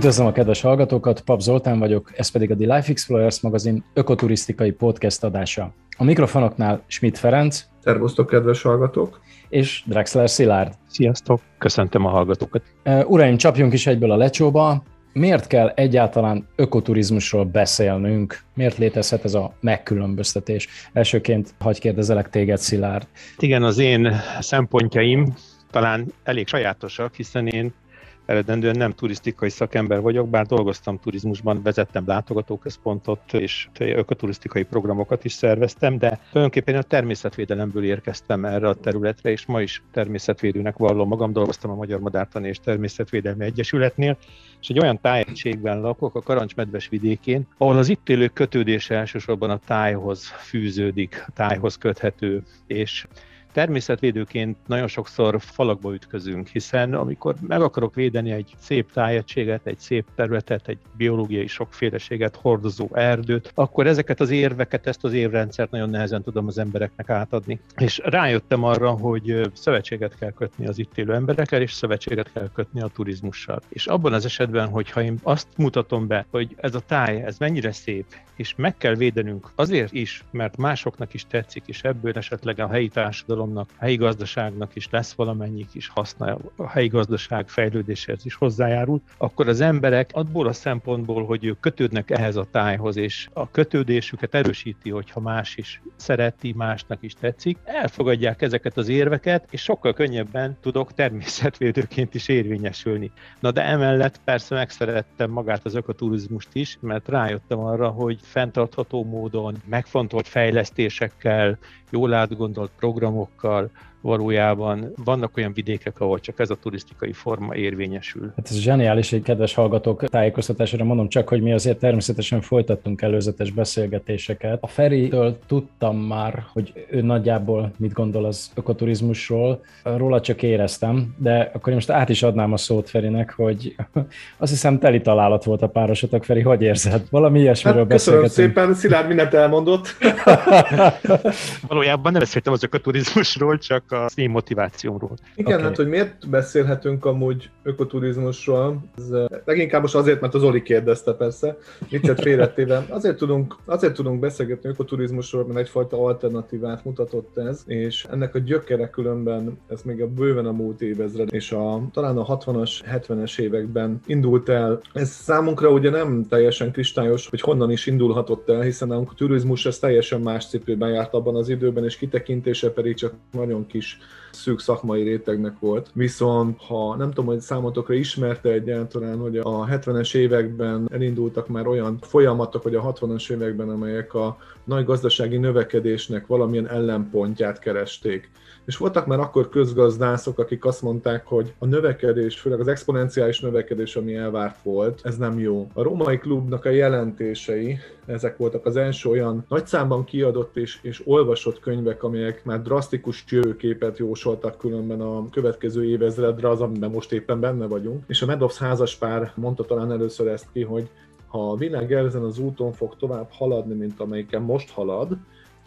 Üdvözlöm a kedves hallgatókat, Pap Zoltán vagyok, ez pedig a The Life Explorers magazin ökoturisztikai podcast adása. A mikrofonoknál Schmidt Ferenc. Szervusztok, kedves hallgatók! És Drexler Szilárd. Sziasztok, köszöntöm a hallgatókat. Uraim, csapjunk is egyből a lecsóba. Miért kell egyáltalán ökoturizmusról beszélnünk? Miért létezhet ez a megkülönböztetés? Elsőként hagy kérdezelek téged, Szilárd. Igen, az én szempontjaim talán elég sajátosak, hiszen én eredendően nem turisztikai szakember vagyok, bár dolgoztam turizmusban, vezettem látogatóközpontot, és ökoturisztikai programokat is szerveztem, de tulajdonképpen a természetvédelemből érkeztem erre a területre, és ma is természetvédőnek vallom magam, dolgoztam a Magyar Madártani és Természetvédelmi Egyesületnél, és egy olyan tájegységben lakok, a Karancsmedves vidékén, ahol az itt élők kötődése elsősorban a tájhoz fűződik, a tájhoz köthető, és természetvédőként nagyon sokszor falakba ütközünk, hiszen amikor meg akarok védeni egy szép tájegységet, egy szép területet, egy biológiai sokféleséget hordozó erdőt, akkor ezeket az érveket, ezt az évrendszert nagyon nehezen tudom az embereknek átadni. És rájöttem arra, hogy szövetséget kell kötni az itt élő emberekkel, és szövetséget kell kötni a turizmussal. És abban az esetben, hogyha én azt mutatom be, hogy ez a táj, ez mennyire szép, és meg kell védenünk azért is, mert másoknak is tetszik, és ebből esetleg a helyi társadalom társadalomnak, helyi gazdaságnak is lesz valamennyi kis haszna, a helyi gazdaság fejlődéséhez is hozzájárul, akkor az emberek abból a szempontból, hogy ők kötődnek ehhez a tájhoz, és a kötődésüket erősíti, hogyha más is szereti, másnak is tetszik, elfogadják ezeket az érveket, és sokkal könnyebben tudok természetvédőként is érvényesülni. Na de emellett persze megszerettem magát az ökoturizmust is, mert rájöttem arra, hogy fenntartható módon, megfontolt fejlesztésekkel, jól átgondolt car valójában vannak olyan vidékek, ahol csak ez a turisztikai forma érvényesül. Hát ez zseniális, egy kedves hallgatók tájékoztatásra mondom csak, hogy mi azért természetesen folytattunk előzetes beszélgetéseket. A Feritől tudtam már, hogy ő nagyjából mit gondol az ökoturizmusról, róla csak éreztem, de akkor én most át is adnám a szót Ferinek, hogy azt hiszem teli találat volt a párosatok. Feri, hogy érzed? Valami ilyesmiről hát, Köszönöm szépen, Szilárd mindent elmondott. Valójában nem beszéltem az ökoturizmusról, csak a én motivációmról. Igen, okay. hát hogy miért beszélhetünk amúgy ökoturizmusról, ez leginkább most azért, mert az Oli kérdezte persze, viccet félretéve. Azért tudunk, azért tudunk beszélgetni ökoturizmusról, mert egyfajta alternatívát mutatott ez, és ennek a gyökere különben, ez még a bőven a múlt évezred, és a, talán a 60-as, 70-es években indult el. Ez számunkra ugye nem teljesen kristályos, hogy honnan is indulhatott el, hiszen a turizmus ez teljesen más cipőben járt abban az időben, és kitekintése pedig csak nagyon kis kis szűk szakmai rétegnek volt. Viszont ha nem tudom, hogy számotokra ismerte egyáltalán, hogy a 70-es években elindultak már olyan folyamatok, vagy a 60-as években, amelyek a nagy gazdasági növekedésnek valamilyen ellenpontját keresték. És voltak már akkor közgazdászok, akik azt mondták, hogy a növekedés, főleg az exponenciális növekedés, ami elvárt volt, ez nem jó. A római klubnak a jelentései, ezek voltak az első olyan nagy számban kiadott és, és olvasott könyvek, amelyek már drasztikus jövőképet jósoltak különben a következő évezredre, az, amiben most éppen benne vagyunk. És a Medows házaspár mondta talán először ezt ki, hogy ha a világ ezen az úton fog tovább haladni, mint amelyiken most halad,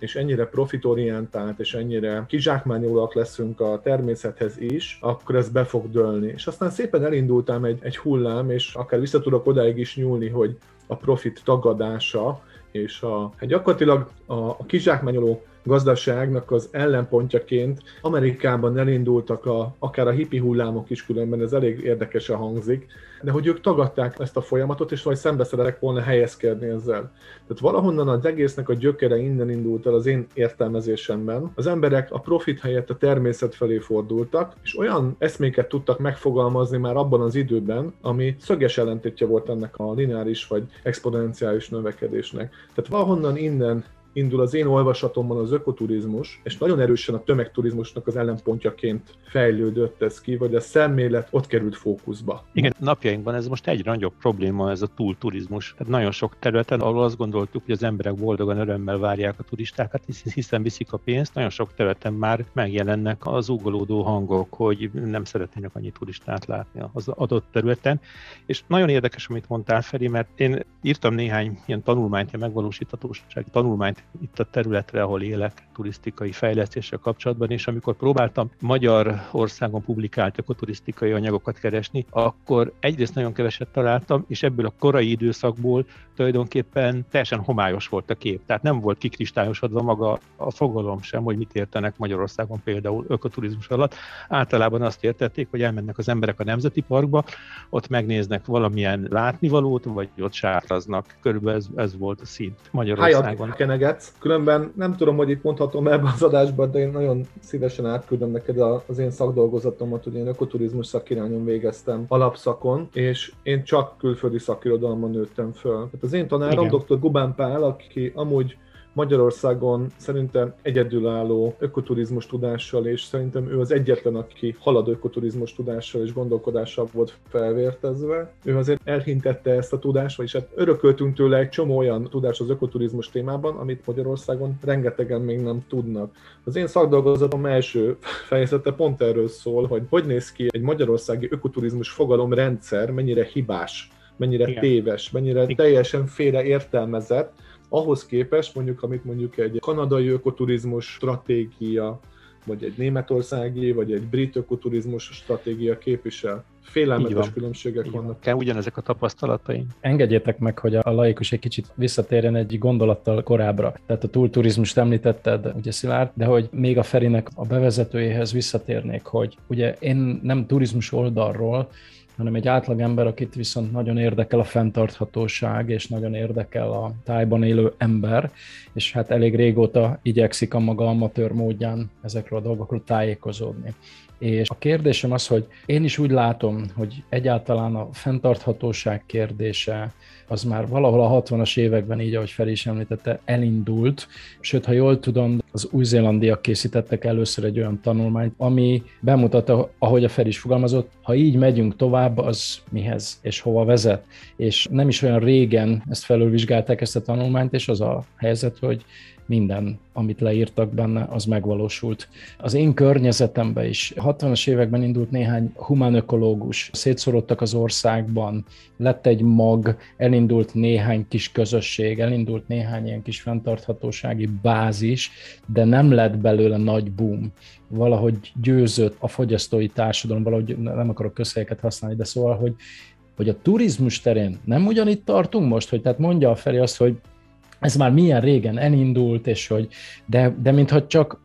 és ennyire profitorientált, és ennyire kizsákmányolóak leszünk a természethez is, akkor ez be fog dőlni. És aztán szépen elindultam egy, egy hullám, és akár vissza tudok odáig is nyúlni, hogy a profit tagadása, és a, hát gyakorlatilag a, a kizsákmányoló gazdaságnak az ellenpontjaként Amerikában elindultak a, akár a hippi hullámok is különben, ez elég érdekesen hangzik, de hogy ők tagadták ezt a folyamatot, és vagy szembe szeretek volna helyezkedni ezzel. Tehát valahonnan az egésznek a gyökere innen indult el az én értelmezésemben. Az emberek a profit helyett a természet felé fordultak, és olyan eszméket tudtak megfogalmazni már abban az időben, ami szöges ellentétje volt ennek a lineáris vagy exponenciális növekedésnek. Tehát valahonnan innen indul az én olvasatomban az ökoturizmus, és nagyon erősen a tömegturizmusnak az ellenpontjaként fejlődött ez ki, vagy a szemlélet ott került fókuszba. Igen, napjainkban ez most egyre nagyobb probléma, ez a túlturizmus. Tehát nagyon sok területen, ahol azt gondoltuk, hogy az emberek boldogan örömmel várják a turistákat, hiszen viszik a pénzt, nagyon sok területen már megjelennek az ugolódó hangok, hogy nem szeretnének annyi turistát látni az adott területen. És nagyon érdekes, amit mondtál, Feri, mert én írtam néhány ilyen tanulmányt, ilyen megvalósíthatósági tanulmányt itt a területre, ahol élek, turisztikai fejlesztéssel kapcsolatban, és amikor próbáltam magyar országon publikált ökoturisztikai anyagokat keresni, akkor egyrészt nagyon keveset találtam, és ebből a korai időszakból tulajdonképpen teljesen homályos volt a kép. Tehát nem volt kikristályosodva maga a fogalom sem, hogy mit értenek Magyarországon például ökoturizmus alatt. Általában azt értették, hogy elmennek az emberek a Nemzeti Parkba, ott megnéznek valamilyen látnivalót, vagy ott sátraznak. Körülbelül ez, ez volt a szint Magyarországon. Hájat kenegetsz. Különben nem tudom, hogy itt mondhatom ebben az adásban, de én nagyon szívesen átküldöm neked az én szakdolgozatomat, hogy én ökoturizmus szakirányon végeztem alapszakon, és én csak külföldi szakirodalomban nőttem föl. Tehát az én tanárom, Igen. dr. Gubán Pál, aki amúgy Magyarországon szerintem egyedülálló ökoturizmus tudással, és szerintem ő az egyetlen, aki halad ökoturizmus tudással és gondolkodással volt felvértezve. Ő azért elhintette ezt a tudást, vagyis hát örököltünk tőle egy csomó olyan tudás az ökoturizmus témában, amit Magyarországon rengetegen még nem tudnak. Az én szakdolgozatom első fejezete pont erről szól, hogy hogy néz ki egy magyarországi ökoturizmus fogalom rendszer, mennyire hibás mennyire Igen. téves, mennyire Igen. teljesen félre értelmezett, ahhoz képest mondjuk, amit mondjuk egy kanadai ökoturizmus stratégia, vagy egy németországi, vagy egy brit ökoturizmus stratégia képvisel. Félelmetes különbségek Így vannak. Kell ugyanezek a tapasztalataink. Engedjétek meg, hogy a laikus egy kicsit visszatérjen egy gondolattal korábbra. Tehát a túlturizmust említetted, ugye Szilárd, de hogy még a Ferinek a bevezetőjéhez visszatérnék, hogy ugye én nem turizmus oldalról, hanem egy átlagember, akit viszont nagyon érdekel a fenntarthatóság, és nagyon érdekel a tájban élő ember, és hát elég régóta igyekszik a maga amatőr módján ezekről a dolgokról tájékozódni. És a kérdésem az, hogy én is úgy látom, hogy egyáltalán a fenntarthatóság kérdése az már valahol a 60-as években, így ahogy Feri is említette, elindult. Sőt, ha jól tudom, az új-zélandiak készítettek először egy olyan tanulmányt, ami bemutatta, ahogy a Feri is fogalmazott, ha így megyünk tovább, az mihez és hova vezet. És nem is olyan régen ezt felülvizsgálták ezt a tanulmányt, és az a helyzet, hogy minden, amit leírtak benne, az megvalósult. Az én környezetemben is 60-as években indult néhány humánökológus, szétszorodtak az országban, lett egy mag, elindult néhány kis közösség, elindult néhány ilyen kis fenntarthatósági bázis, de nem lett belőle nagy boom. Valahogy győzött a fogyasztói társadalom, valahogy nem akarok közhelyeket használni, de szóval, hogy hogy a turizmus terén nem ugyanitt tartunk most, hogy tehát mondja a felé azt, hogy ez már milyen régen elindult, és hogy, de, de mintha csak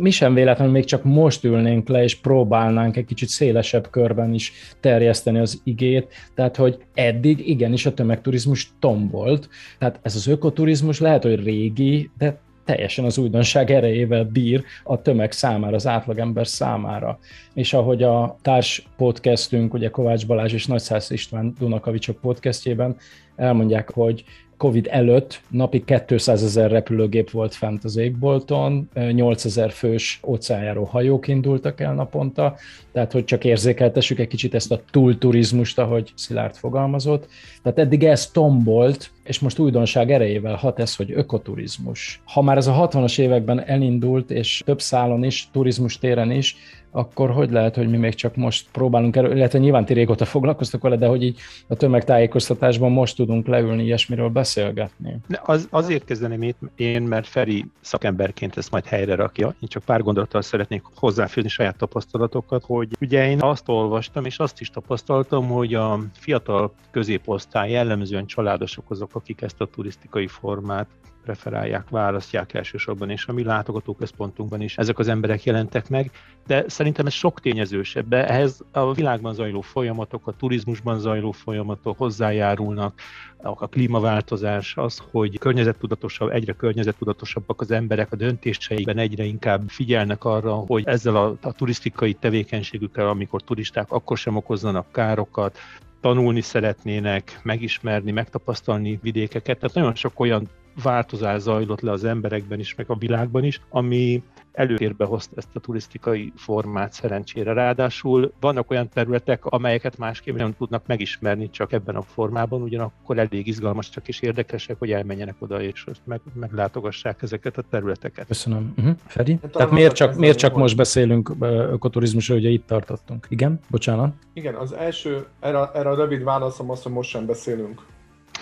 mi sem véletlenül még csak most ülnénk le, és próbálnánk egy kicsit szélesebb körben is terjeszteni az igét, tehát hogy eddig igenis a tömegturizmus tombolt, tehát ez az ökoturizmus lehet, hogy régi, de teljesen az újdonság erejével bír a tömeg számára, az átlagember számára. És ahogy a társ podcastünk, ugye Kovács Balázs és Nagyszász István Dunakavicsok podcastjében elmondják, hogy Covid előtt napi 200 ezer repülőgép volt fent az égbolton, 8 ezer fős óceánjáró hajók indultak el naponta, tehát hogy csak érzékeltessük egy kicsit ezt a túlturizmust, ahogy Szilárd fogalmazott. Tehát eddig ez tombolt, és most újdonság erejével hat ez, hogy ökoturizmus. Ha már ez a 60-as években elindult, és több szálon is, turizmus téren is, akkor hogy lehet, hogy mi még csak most próbálunk erről, illetve nyilván ti régóta foglalkoztok vele, de hogy így a tömegtájékoztatásban most tudunk leülni ilyesmiről beszélgetni. Az, azért kezdeném itt én, mert Feri szakemberként ezt majd helyre rakja. Én csak pár gondolattal szeretnék hozzáfűzni saját tapasztalatokat, hogy ugye én azt olvastam, és azt is tapasztaltam, hogy a fiatal középosztály jellemzően családosok azok, akik ezt a turisztikai formát preferálják, választják elsősorban, és a mi látogatóközpontunkban is ezek az emberek jelentek meg, de szerintem ez sok tényezős. Ebbe ehhez a világban zajló folyamatok, a turizmusban zajló folyamatok hozzájárulnak, a klímaváltozás, az, hogy környezettudatosabb, egyre környezettudatosabbak az emberek a döntéseikben, egyre inkább figyelnek arra, hogy ezzel a, a turisztikai tevékenységükkel, amikor turisták, akkor sem okozzanak károkat, tanulni szeretnének, megismerni, megtapasztalni vidékeket. Tehát nagyon sok olyan változás zajlott le az emberekben is, meg a világban is, ami előtérbe hozta ezt a turisztikai formát szerencsére. Ráadásul vannak olyan területek, amelyeket másképp nem tudnak megismerni csak ebben a formában, ugyanakkor elég izgalmasak és érdekesek, hogy elmenjenek oda és meg, meglátogassák ezeket a területeket. Köszönöm. Uh-huh. Feri? Hát, Tehát miért csak, miért csak most beszélünk ökoturizmusról, ugye itt tartottunk? Igen? Bocsánat? Igen, az első, erre, erre a rövid válaszom az, hogy most sem beszélünk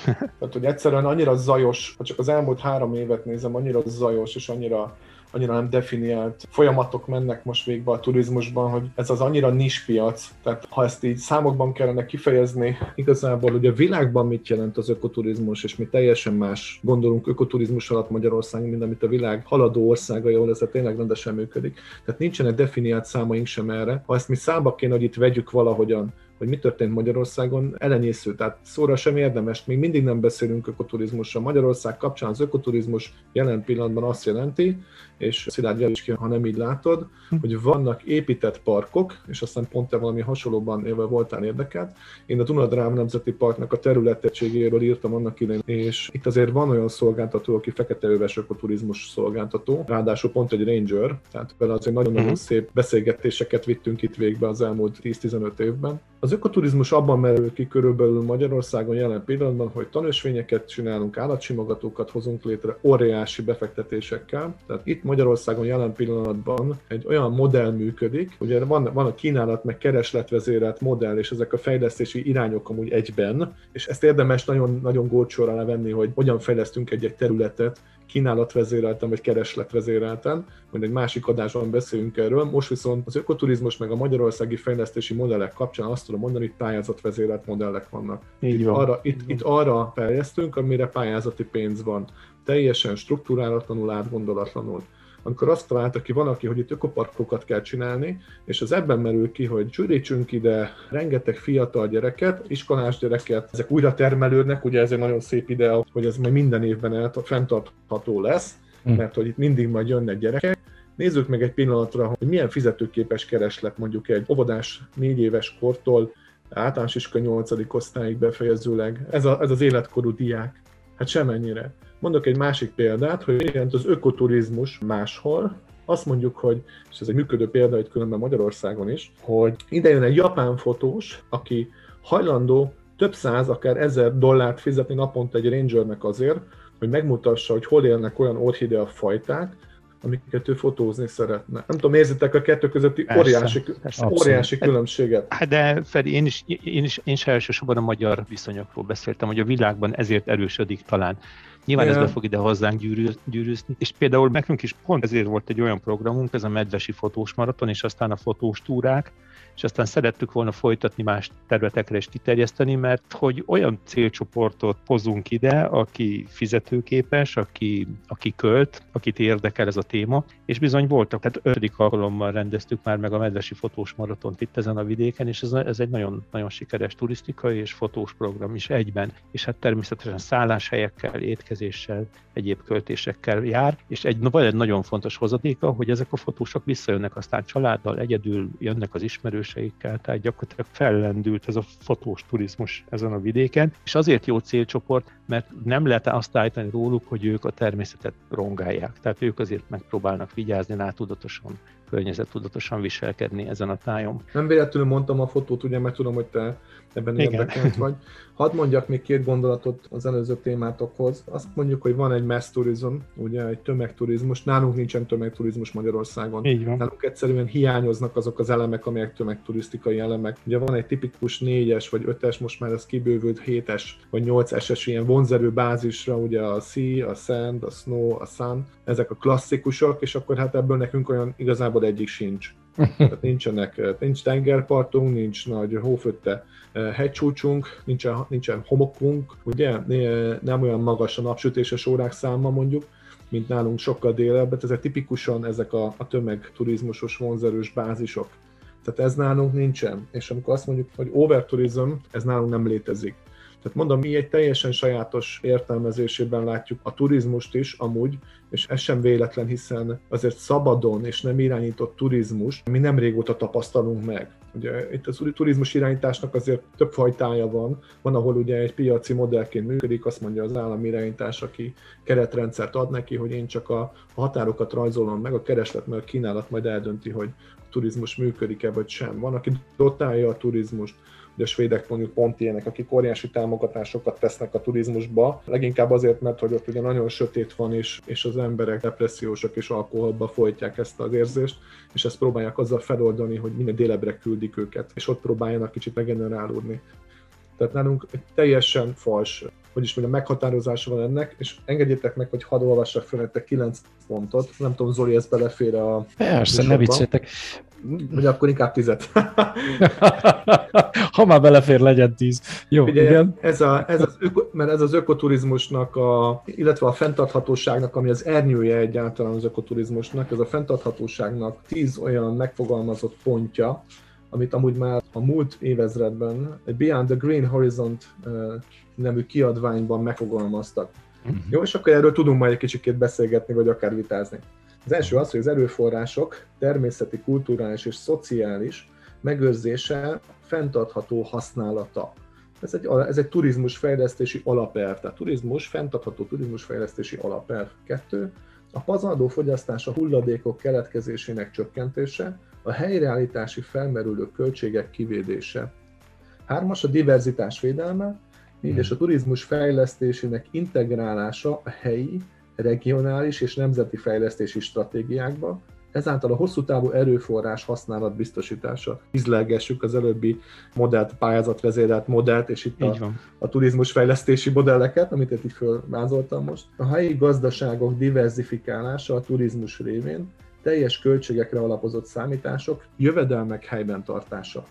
Tehát, hogy egyszerűen annyira zajos, ha csak az elmúlt három évet nézem, annyira zajos és annyira annyira nem definiált folyamatok mennek most végbe a turizmusban, hogy ez az annyira piac, tehát ha ezt így számokban kellene kifejezni, igazából hogy a világban mit jelent az ökoturizmus, és mi teljesen más gondolunk ökoturizmus alatt Magyarországon, mint amit a világ haladó országai, ahol ez tényleg rendesen működik. Tehát nincsenek definiált számaink sem erre. Ha ezt mi számba kéne, hogy itt vegyük valahogyan, hogy mi történt Magyarországon, elenyésző, tehát szóra sem érdemes. Még mindig nem beszélünk ökoturizmusra. Magyarország kapcsán az ökoturizmus jelen pillanatban azt jelenti, és Szilárd is ki, ha nem így látod, hm. hogy vannak épített parkok, és aztán pont te valami hasonlóban élve voltál érdekelt. Én a Dunadrám Nemzeti Parknak a területegységéről írtam annak idején, és itt azért van olyan szolgáltató, aki fekete öves ökoturizmus szolgáltató, ráadásul pont egy ranger, tehát vele azért nagyon-nagyon uh-huh. szép beszélgetéseket vittünk itt végbe az elmúlt 10-15 évben. Az ökoturizmus abban merül ki körülbelül Magyarországon jelen pillanatban, hogy tanösvényeket csinálunk, állatsimogatókat hozunk létre óriási befektetésekkel. Tehát itt Magyarországon jelen pillanatban egy olyan modell működik, ugye van, van a kínálat meg keresletvezérelt modell, és ezek a fejlesztési irányok amúgy egyben, és ezt érdemes nagyon, nagyon gócsóra levenni, hogy hogyan fejlesztünk egy-egy területet, kínálatvezérelten vagy keresletvezérelten, majd egy másik adásban beszélünk erről. Most viszont az ökoturizmus meg a magyarországi fejlesztési modellek kapcsán azt tudom mondani, hogy pályázatvezérelt modellek vannak. Így van. Itt, arra, itt, itt arra fejlesztünk, amire pályázati pénz van. Teljesen struktúrálatlanul, átgondolatlanul amikor azt találta ki van, aki, hogy itt ökoparkokat kell csinálni, és az ebben merül ki, hogy csürítsünk ide rengeteg fiatal gyereket, iskolás gyereket, ezek újra termelődnek, ugye ez egy nagyon szép idea, hogy ez majd minden évben el, fenntartható lesz, hm. mert hogy itt mindig majd jönnek gyerekek, Nézzük meg egy pillanatra, hogy milyen fizetőképes kereslet mondjuk egy óvodás négy éves kortól általános iskola 8. osztályig befejezőleg. Ez, a, ez az életkorú diák. Hát semennyire. Mondok egy másik példát, hogy jelent az ökoturizmus máshol, azt mondjuk, hogy, és ez egy működő példa itt különben Magyarországon is, hogy ide jön egy japán fotós, aki hajlandó több száz, akár ezer dollárt fizetni naponta egy rangernek azért, hogy megmutassa, hogy hol élnek olyan orchidea fajták, amiket ő fotózni szeretne. Nem tudom, érzitek a kettő közötti persze, óriási, persze, óriási különbséget. Hát de Feri, én is, én, is, én is elsősorban a magyar viszonyokról beszéltem, hogy a világban ezért erősödik talán. Nyilván yeah. ez be fog ide hozzánk gyűrűzni, és például nekünk is pont ezért volt egy olyan programunk, ez a medvesi fotós maraton, és aztán a fotós túrák, és aztán szerettük volna folytatni más területekre is kiterjeszteni, mert hogy olyan célcsoportot hozunk ide, aki fizetőképes, aki, aki költ, akit érdekel ez a téma, és bizony voltak, tehát ötödik alkalommal rendeztük már meg a medvesi fotós maratont itt ezen a vidéken, és ez, ez egy nagyon, nagyon sikeres turisztikai és fotós program is egyben, és hát természetesen szálláshelyekkel, étkezéssel, egyéb költésekkel jár, és egy, vagy egy nagyon fontos hozadéka, hogy ezek a fotósok visszajönnek aztán családdal, egyedül jönnek az ismerős ismerőseikkel, tehát gyakorlatilag fellendült ez a fotós turizmus ezen a vidéken, és azért jó célcsoport, mert nem lehet azt állítani róluk, hogy ők a természetet rongálják. Tehát ők azért megpróbálnak vigyázni rátudatosan, környezettudatosan viselkedni ezen a tájon. Nem véletlenül mondtam a fotót, ugye, mert tudom, hogy te ebben érdekelt vagy. Hadd mondjak még két gondolatot az előző témátokhoz. Azt mondjuk, hogy van egy mass tourism, ugye egy tömegturizmus. Nálunk nincsen tömegturizmus Magyarországon. Így van. Nálunk egyszerűen hiányoznak azok az elemek, amelyek tömegturisztikai elemek. Ugye van egy tipikus négyes vagy ötes, most már ez kibővült hétes vagy nyolc-es ilyen vonzerő bázisra, ugye a sea, a sand, a snow, a sun, ezek a klasszikusok, és akkor hát ebből nekünk olyan igazából egyik sincs. Tehát nincsenek, nincs tengerpartunk, nincs nagy hófötte eh, hegycsúcsunk, nincsen, nincsen homokunk, ugye, nem olyan magas a napsütéses órák száma mondjuk, mint nálunk sokkal délebb, ezek tipikusan ezek a, a tömegturizmusos vonzerős bázisok. Tehát ez nálunk nincsen. És amikor azt mondjuk, hogy overtourism, ez nálunk nem létezik. Tehát mondom, mi egy teljesen sajátos értelmezésében látjuk a turizmust is amúgy, és ez sem véletlen, hiszen azért szabadon és nem irányított turizmus mi nem régóta tapasztalunk meg. Ugye itt az turizmus irányításnak azért több fajtája van. Van, ahol ugye egy piaci modellként működik, azt mondja az állami irányítás, aki keretrendszert ad neki, hogy én csak a határokat rajzolom meg, a kereslet meg a kínálat majd eldönti, hogy a turizmus működik-e vagy sem. Van, aki dotálja a turizmust, Ugye a svédek mondjuk pont ilyenek, akik óriási támogatásokat tesznek a turizmusba, leginkább azért, mert hogy ott ugye nagyon sötét van, és, és az emberek depressziósak és alkoholba folytják ezt az érzést, és ezt próbálják azzal feloldani, hogy minél délebbre küldik őket, és ott próbáljanak kicsit regenerálódni. Tehát nálunk egy teljesen fals hogy is mondjam, meghatározása van ennek, és engedjétek meg, hogy hadd olvassak fel nektek 9 pontot. Nem tudom, Zoli, ez belefér a... Persze, ne vicceltek. Vagy akkor inkább tizet. ha már belefér, legyen tíz. Jó, Ugye, igen. Ez, a, ez az öko, mert ez az ökoturizmusnak, a, illetve a fenntarthatóságnak, ami az ernyője egyáltalán az ökoturizmusnak, ez a fenntarthatóságnak tíz olyan megfogalmazott pontja, amit amúgy már a múlt évezredben egy Beyond the Green Horizont nevű kiadványban megfogalmaztak. Uh-huh. Jó, és akkor erről tudunk majd egy kicsit beszélgetni, vagy akár vitázni. Az első az, hogy az erőforrások természeti, kulturális és szociális megőrzése, fenntartható használata. Ez egy, ez egy turizmus fejlesztési alapelv, tehát turizmus, fenntartható turizmus fejlesztési alapelv. Kettő, a pazarló fogyasztás a hulladékok keletkezésének csökkentése, a helyreállítási felmerülő költségek kivédése. Hármas a diverzitás védelme, négy és a turizmus fejlesztésének integrálása a helyi, regionális és nemzeti fejlesztési stratégiákba, ezáltal a hosszú távú erőforrás használat biztosítása. Izlelgessük az előbbi modellt, pályázatvezérelt modellt, és itt a, a turizmus fejlesztési modelleket, amit itt így fölvázoltam most. A helyi gazdaságok diversifikálása a turizmus révén, teljes költségekre alapozott számítások, jövedelmek helyben tartása.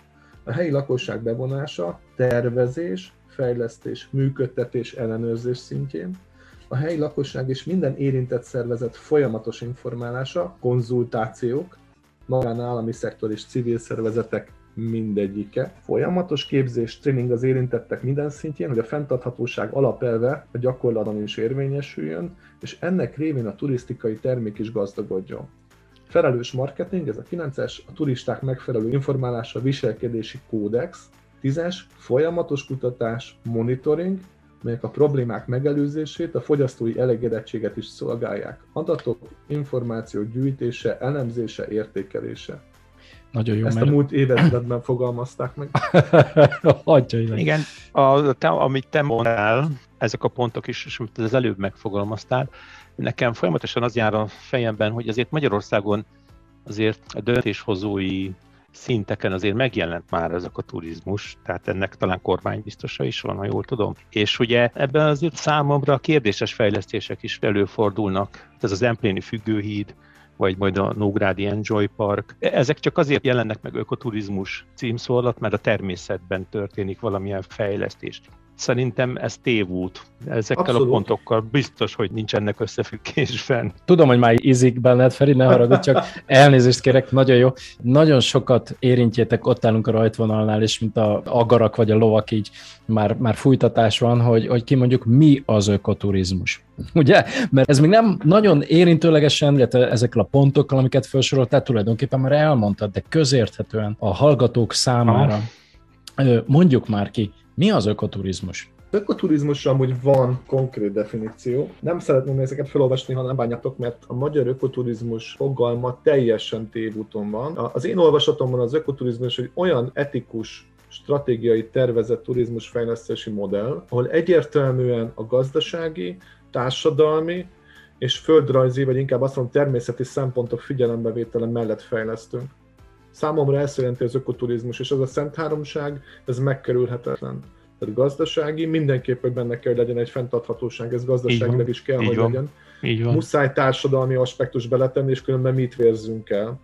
A helyi lakosság bevonása, tervezés, fejlesztés, működtetés, ellenőrzés szintjén, a helyi lakosság és minden érintett szervezet folyamatos informálása, konzultációk, magánállami szektor és civil szervezetek mindegyike. Folyamatos képzés, tréning az érintettek minden szintjén, hogy a fenntarthatóság alapelve a gyakorlatban is érvényesüljön, és ennek révén a turisztikai termék is gazdagodjon. Felelős marketing, ez a 9-es, a turisták megfelelő informálása, viselkedési kódex, 10-es, folyamatos kutatás, monitoring, melyek a problémák megelőzését, a fogyasztói elégedettséget is szolgálják. Adatok, információk gyűjtése, elemzése, értékelése. Nagyon jó, Ezt mert... a múlt évezredben fogalmazták meg. Hagyja Igen, a, te, amit te mondtál, ezek a pontok is, és amit az előbb megfogalmaztál, nekem folyamatosan az jár a fejemben, hogy azért Magyarországon azért a döntéshozói szinteken azért megjelent már ezek a turizmus, tehát ennek talán kormánybiztosa is van, ha jól tudom. És ugye ebben azért számomra kérdéses fejlesztések is előfordulnak. Ez az Empléni függőhíd, vagy majd a Nógrádi Enjoy Park. Ezek csak azért jelennek meg ökoturizmus címszó alatt, mert a természetben történik valamilyen fejlesztés. Szerintem ez tévút. Ezekkel Abszolút. a pontokkal biztos, hogy nincs ennek összefüggésben. Tudom, hogy már ízik benned, Feri, ne haragudj, csak elnézést kérek, nagyon jó. Nagyon sokat érintjétek, ott állunk a rajtvonalnál, és mint a agarak vagy a lovak így már, már fújtatás van, hogy, hogy kimondjuk, mi az ökoturizmus. Ugye? Mert ez még nem nagyon érintőlegesen, illetve ezekkel a pontokkal, amiket felsoroltál, tulajdonképpen már elmondtad, de közérthetően a hallgatók számára mondjuk már ki, mi az ökoturizmus? Ökoturizmusra amúgy van konkrét definíció. Nem szeretném ezeket felolvasni, ha nem bánjatok, mert a magyar ökoturizmus fogalma teljesen tévúton van. Az én olvasatomban az ökoturizmus egy olyan etikus stratégiai tervezett turizmusfejlesztési modell, ahol egyértelműen a gazdasági, társadalmi és földrajzi, vagy inkább azt mondom természeti szempontok figyelembevétele mellett fejlesztünk. Számomra ezt jelenti az ökoturizmus, és az a Szent Háromság, ez megkerülhetetlen. Tehát gazdasági, mindenképpen benne kell, legyen egy fenntarthatóság, ez gazdaságilag is kell, Így hogy van. legyen. Így van. Muszáj társadalmi aspektus beletenni, és különben mit vérzünk el.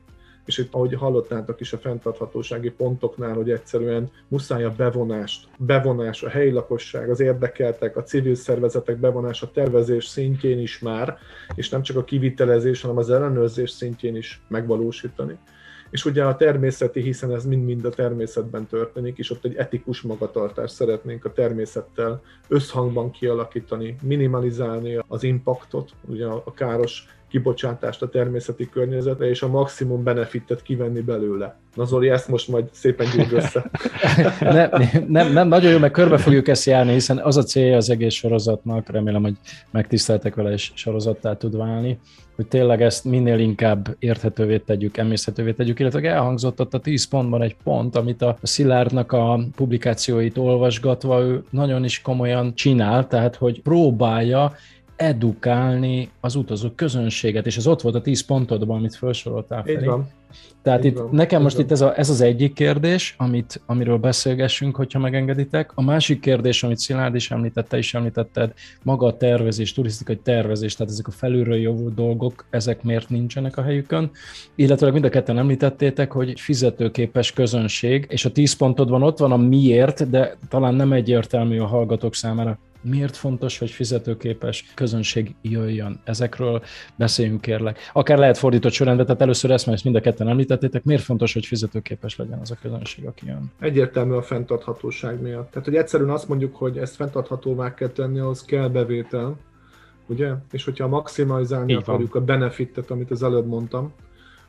És itt, ahogy hallottátok is a fenntarthatósági pontoknál, hogy egyszerűen muszáj a bevonást, bevonás, a helyi lakosság, az érdekeltek, a civil szervezetek bevonás a tervezés szintjén is már, és nem csak a kivitelezés, hanem az ellenőrzés szintjén is megvalósítani és ugye a természeti, hiszen ez mind-mind a természetben történik, és ott egy etikus magatartást szeretnénk a természettel összhangban kialakítani, minimalizálni az impaktot, ugye a káros kibocsátást a természeti környezetre, és a maximum benefitet kivenni belőle. Na Zoli, ezt most majd szépen gyűjt össze. nem, nem, nem, nagyon jó, mert körbe fogjuk ezt járni, hiszen az a célja az egész sorozatnak, remélem, hogy megtiszteltek vele, és sorozattá tud válni, hogy tényleg ezt minél inkább érthetővé tegyük, emészhetővé tegyük, illetve elhangzott ott a 10 pontban egy pont, amit a Szilárdnak a publikációit olvasgatva ő nagyon is komolyan csinál, tehát hogy próbálja edukálni az utazó közönséget, és ez ott volt a 10 pontodban, amit felsoroltál. Így van. Tehát itt van, nekem most van. itt ez, a, ez az egyik kérdés, amit, amiről beszélgessünk, hogyha megengeditek. A másik kérdés, amit Szilárd is említette, is említetted, maga a tervezés, turisztikai tervezés, tehát ezek a felülről jövő dolgok, ezek miért nincsenek a helyükön. Illetve mind a ketten említettétek, hogy fizetőképes közönség, és a 10 pontodban ott van a miért, de talán nem egyértelmű a hallgatók számára miért fontos, hogy fizetőképes közönség jöjjön? Ezekről beszéljünk kérlek. Akár lehet fordított sorrendben, tehát először ezt, mert ezt mind a ketten említettétek, miért fontos, hogy fizetőképes legyen az a közönség, aki jön? Egyértelmű a fenntarthatóság miatt. Tehát, hogy egyszerűen azt mondjuk, hogy ezt fenntarthatóvá kell tenni, ahhoz kell bevétel, ugye? És hogyha maximalizálni Így akarjuk van. a benefitet, amit az előbb mondtam,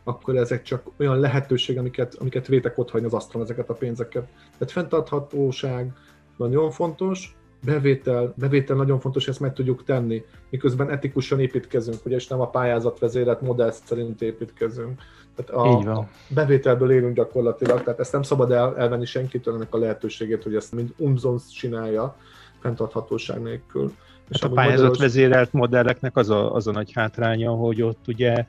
akkor ezek csak olyan lehetőség, amiket, amiket vétek ott hagyni az asztalon ezeket a pénzeket. Tehát fenntarthatóság nagyon fontos, bevétel, bevétel nagyon fontos, ezt meg tudjuk tenni, miközben etikusan építkezünk, ugye, és nem a pályázatvezéret modell szerint építkezünk. Tehát a, Így van. a bevételből élünk gyakorlatilag, tehát ezt nem szabad el, elvenni senkitől ennek a lehetőségét, hogy ezt mind umzonsz csinálja, fenntarthatóság nélkül. És hát a pályázatvezérelt modelleknek az a, az a nagy hátránya, hogy ott ugye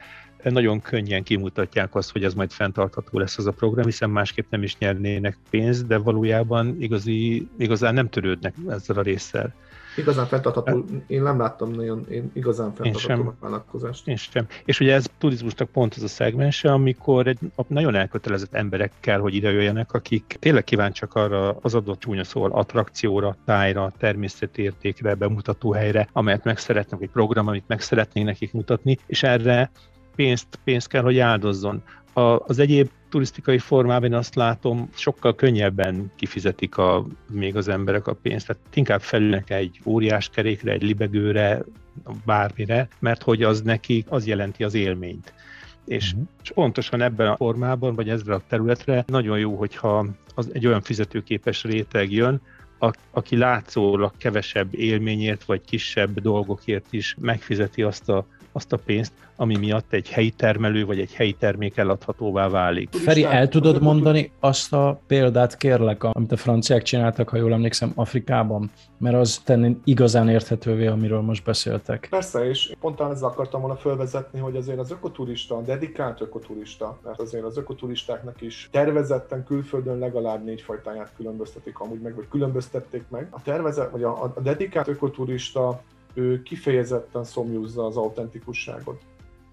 nagyon könnyen kimutatják azt, hogy ez majd fenntartható lesz az a program, hiszen másképp nem is nyernének pénzt, de valójában igazi, igazán nem törődnek ezzel a résszel. Igazán fenntartható, én nem láttam nagyon én igazán fenntartható vállalkozást. Én sem. És ugye ez turizmusnak pont az a szegmense, amikor egy nagyon elkötelezett emberek kell, hogy ide jöjjenek, akik tényleg kíváncsiak arra az adott csúnya szóval attrakcióra, tájra, természetértékre, bemutató helyre, amelyet meg szeretnek, egy program, amit meg szeretnénk nekik mutatni, és erre pénzt, pénzt kell, hogy áldozzon. A, az egyéb turisztikai formában azt látom, sokkal könnyebben kifizetik a, még az emberek a pénzt, tehát inkább felülnek egy óriás kerékre, egy libegőre, bármire, mert hogy az neki, az jelenti az élményt. És, uh-huh. és pontosan ebben a formában, vagy ezzel a területre nagyon jó, hogyha az egy olyan fizetőképes réteg jön, a, aki látszólag kevesebb élményért, vagy kisebb dolgokért is megfizeti azt a azt a pénzt, ami miatt egy helyi termelő vagy egy helyi termék eladhatóvá válik. Feri, el tudod mondani azt a példát, kérlek, amit a franciák csináltak, ha jól emlékszem, Afrikában? Mert az tenni igazán érthetővé, amiről most beszéltek. Persze, és pont ezzel akartam volna felvezetni, hogy azért az ökoturista, a dedikált ökoturista, mert azért az ökoturistáknak is tervezetten külföldön legalább négy fajtáját különböztetik amúgy meg, vagy különböztették meg. A tervezet, vagy a, a dedikált ökoturista ő kifejezetten szomjúzza az autentikusságot.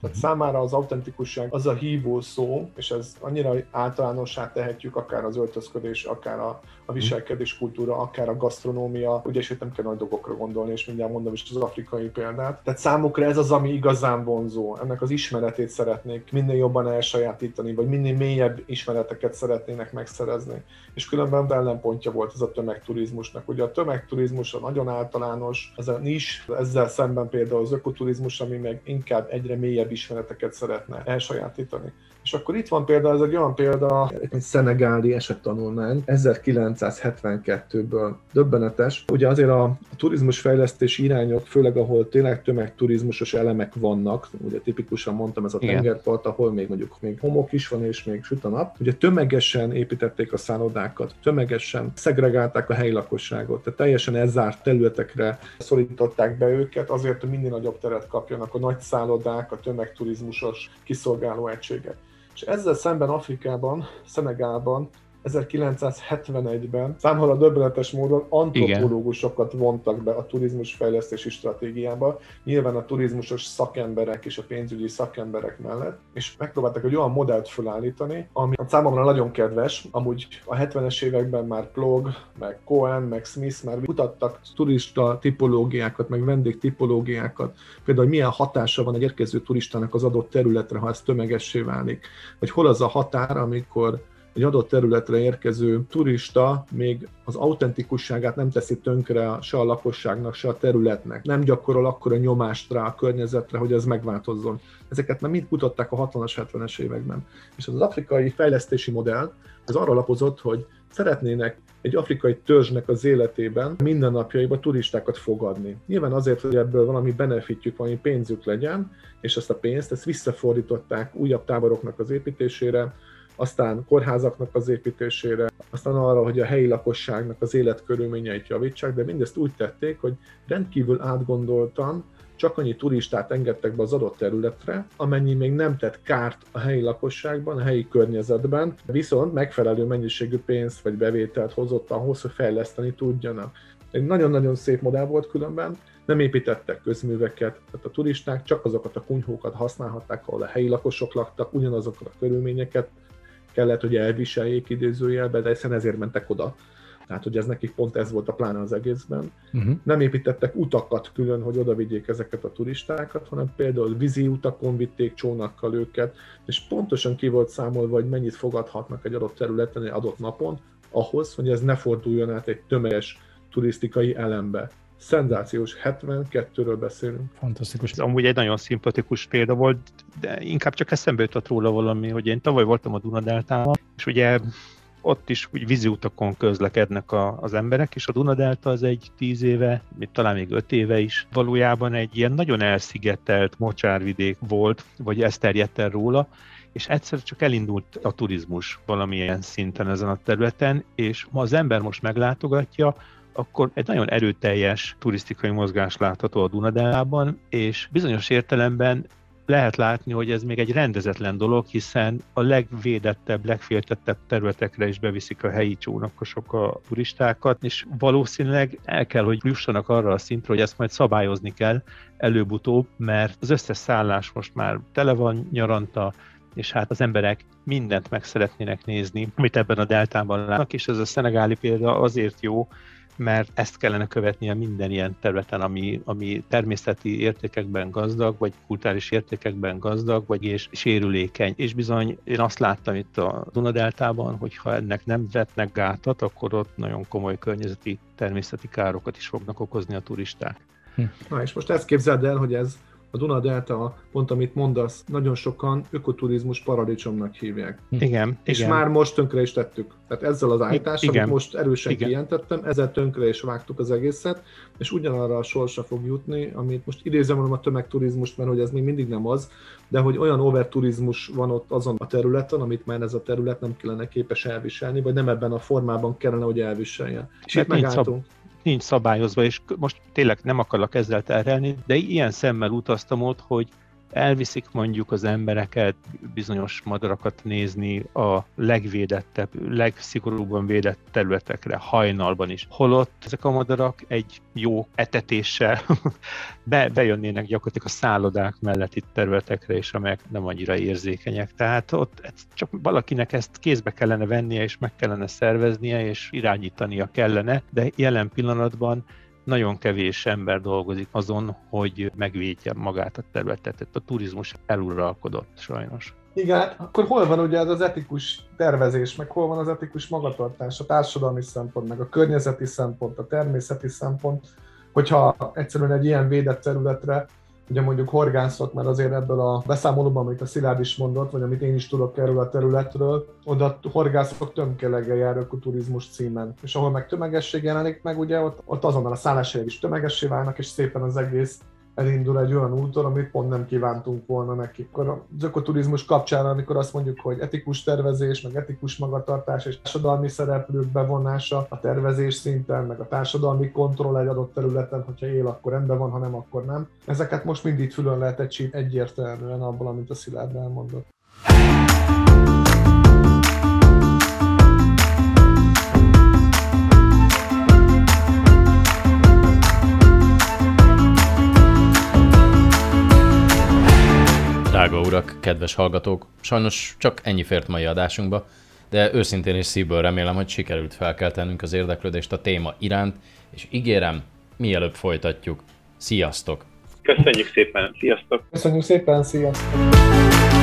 Tehát számára az autentikusság az a hívó szó, és ez annyira általánossá tehetjük, akár az öltözködés, akár a, a viselkedés kultúra, akár a gasztronómia, ugye és itt nem kell nagy dolgokra gondolni, és mindjárt mondom is az afrikai példát. Tehát számukra ez az, ami igazán vonzó. Ennek az ismeretét szeretnék minél jobban elsajátítani, vagy minél mélyebb ismereteket szeretnének megszerezni. És különben ellenpontja volt ez a tömegturizmusnak. Ugye a tömegturizmus a nagyon általános, ez a nis, ezzel szemben például az ökoturizmus, ami meg inkább egyre mélyebb ismereteket szeretne elsajátítani. És akkor itt van például, ez egy olyan példa, egy szenegáli esettanulmány 1972-ből. Döbbenetes. Ugye azért a, a turizmusfejlesztés irányok, főleg ahol tényleg tömegturizmusos elemek vannak, ugye tipikusan mondtam ez a tengerpart, ahol még mondjuk még homok is van és még süt a nap. Ugye tömegesen építették a szállodákat, tömegesen szegregálták a helyi lakosságot, tehát teljesen elzárt területekre szorították be őket azért, hogy minél nagyobb teret kapjanak a nagy szállodák, a tömegturizmusos kiszolgáló egységek. És ezzel szemben Afrikában, Szenegálban 1971-ben számomra döbbenetes módon antropológusokat vontak be a turizmus fejlesztési stratégiába, nyilván a turizmusos szakemberek és a pénzügyi szakemberek mellett, és megpróbáltak egy olyan modellt felállítani, ami számomra nagyon kedves, amúgy a 70-es években már Plog, meg Cohen, meg Smith már kutattak turista tipológiákat, meg vendég tipológiákat, például milyen hatása van egy érkező turistának az adott területre, ha ez tömegessé válik, vagy hol az a határ, amikor egy adott területre érkező turista még az autentikusságát nem teszi tönkre se a lakosságnak, se a területnek. Nem gyakorol akkora nyomást rá a környezetre, hogy ez megváltozzon. Ezeket nem mind kutatták a 60-as, 70-es években. És az afrikai fejlesztési modell, ez arra lapozott, hogy szeretnének egy afrikai törzsnek az életében minden napjaiban turistákat fogadni. Nyilván azért, hogy ebből valami benefitjük, valami pénzük legyen, és ezt a pénzt ezt visszafordították újabb táboroknak az építésére, aztán kórházaknak az építésére, aztán arra, hogy a helyi lakosságnak az életkörülményeit javítsák, de mindezt úgy tették, hogy rendkívül átgondoltan, csak annyi turistát engedtek be az adott területre, amennyi még nem tett kárt a helyi lakosságban, a helyi környezetben, viszont megfelelő mennyiségű pénzt vagy bevételt hozott ahhoz, hogy fejleszteni tudjanak. Egy nagyon-nagyon szép modell volt különben, nem építettek közműveket, tehát a turisták csak azokat a kunyhókat használhatták, ahol a helyi lakosok laktak, ugyanazokat a körülményeket kellett, hogy elviseljék idézőjelbe, de hiszen ezért mentek oda. Tehát, hogy ez nekik pont ez volt a pláne az egészben. Uh-huh. Nem építettek utakat külön, hogy oda vigyék ezeket a turistákat, hanem például vízi utakon vitték csónakkal őket, és pontosan ki volt számolva, hogy mennyit fogadhatnak egy adott területen, egy adott napon, ahhoz, hogy ez ne forduljon át egy tömeges turisztikai elembe. Szenzációs, 72-ről beszélünk. Fantasztikus. Ez amúgy egy nagyon szimpatikus példa volt, de inkább csak eszembe jutott róla valami, hogy én tavaly voltam a Dunadeltában, és ugye ott is úgy víziutakon közlekednek a, az emberek, és a Dunadelta az egy tíz éve, mint talán még öt éve is, valójában egy ilyen nagyon elszigetelt mocsárvidék volt, vagy ez terjedt el róla, és egyszer csak elindult a turizmus valamilyen szinten ezen a területen, és ha az ember most meglátogatja, akkor egy nagyon erőteljes turisztikai mozgás látható a Dunadellában, és bizonyos értelemben lehet látni, hogy ez még egy rendezetlen dolog, hiszen a legvédettebb, legféltettebb területekre is beviszik a helyi csónakosok a turistákat, és valószínűleg el kell, hogy jussanak arra a szintre, hogy ezt majd szabályozni kell előbb-utóbb, mert az összes szállás most már tele van nyaranta, és hát az emberek mindent meg szeretnének nézni, amit ebben a deltában látnak, és ez a szenegáli példa azért jó, mert ezt kellene követnie minden ilyen területen, ami, ami természeti értékekben gazdag, vagy kulturális értékekben gazdag, vagy és sérülékeny. És bizony én azt láttam itt a Dunadeltában, hogy ha ennek nem vetnek gátat, akkor ott nagyon komoly környezeti természeti károkat is fognak okozni a turisták. Hm. Na és most ezt képzeld el, hogy ez a Duna Delta, pont amit mondasz, nagyon sokan ökoturizmus paradicsomnak hívják. Igen. És igen. már most tönkre is tettük. Tehát ezzel az állítással, amit most erősen igen. kijelentettem, ezzel tönkre is vágtuk az egészet, és ugyanarra a sorsa fog jutni, amit most idézem a tömegturizmust, mert hogy ez még mindig nem az, de hogy olyan overturizmus van ott azon a területen, amit már ez a terület nem kellene képes elviselni, vagy nem ebben a formában kellene, hogy elviseljen. És itt megálltunk. Szab- nincs szabályozva, és most tényleg nem akarok ezzel terhelni, de ilyen szemmel utaztam ott, hogy elviszik mondjuk az embereket bizonyos madarakat nézni a legvédettebb, legszigorúbban védett területekre, hajnalban is. Holott ezek a madarak egy jó etetéssel be, bejönnének gyakorlatilag a szállodák melletti területekre is, amelyek nem annyira érzékenyek. Tehát ott csak valakinek ezt kézbe kellene vennie, és meg kellene szerveznie, és irányítania kellene, de jelen pillanatban nagyon kevés ember dolgozik azon, hogy megvédje magát a területet. Tehát a turizmus eluralkodott sajnos. Igen, hát akkor hol van ugye ez az etikus tervezés, meg hol van az etikus magatartás, a társadalmi szempont, meg a környezeti szempont, a természeti szempont, hogyha egyszerűen egy ilyen védett területre ugye mondjuk horgászok, mert azért ebből a beszámolóban, amit a Szilárd is mondott, vagy amit én is tudok erről a területről, oda horgászok tömkelege jár turizmus címen. És ahol meg tömegesség jelenik meg, ugye ott, ott azonnal a szálláshelyek is tömegessé válnak, és szépen az egész elindul egy olyan úton, amit pont nem kívántunk volna nekik. Akkor az ökoturizmus kapcsán, amikor azt mondjuk, hogy etikus tervezés, meg etikus magatartás és társadalmi szereplők bevonása a tervezés szinten, meg a társadalmi kontroll egy adott területen, hogyha él, akkor rendben van, ha nem, akkor nem. Ezeket most mindig fülön lehet egy egyértelműen abból, amit a Szilárd elmondott. Drága urak, kedves hallgatók, sajnos csak ennyi fért mai adásunkba, de őszintén és szívből remélem, hogy sikerült felkeltenünk az érdeklődést a téma iránt, és ígérem, mielőbb folytatjuk. Sziasztok! Köszönjük szépen, sziasztok! Köszönjük szépen, sziasztok!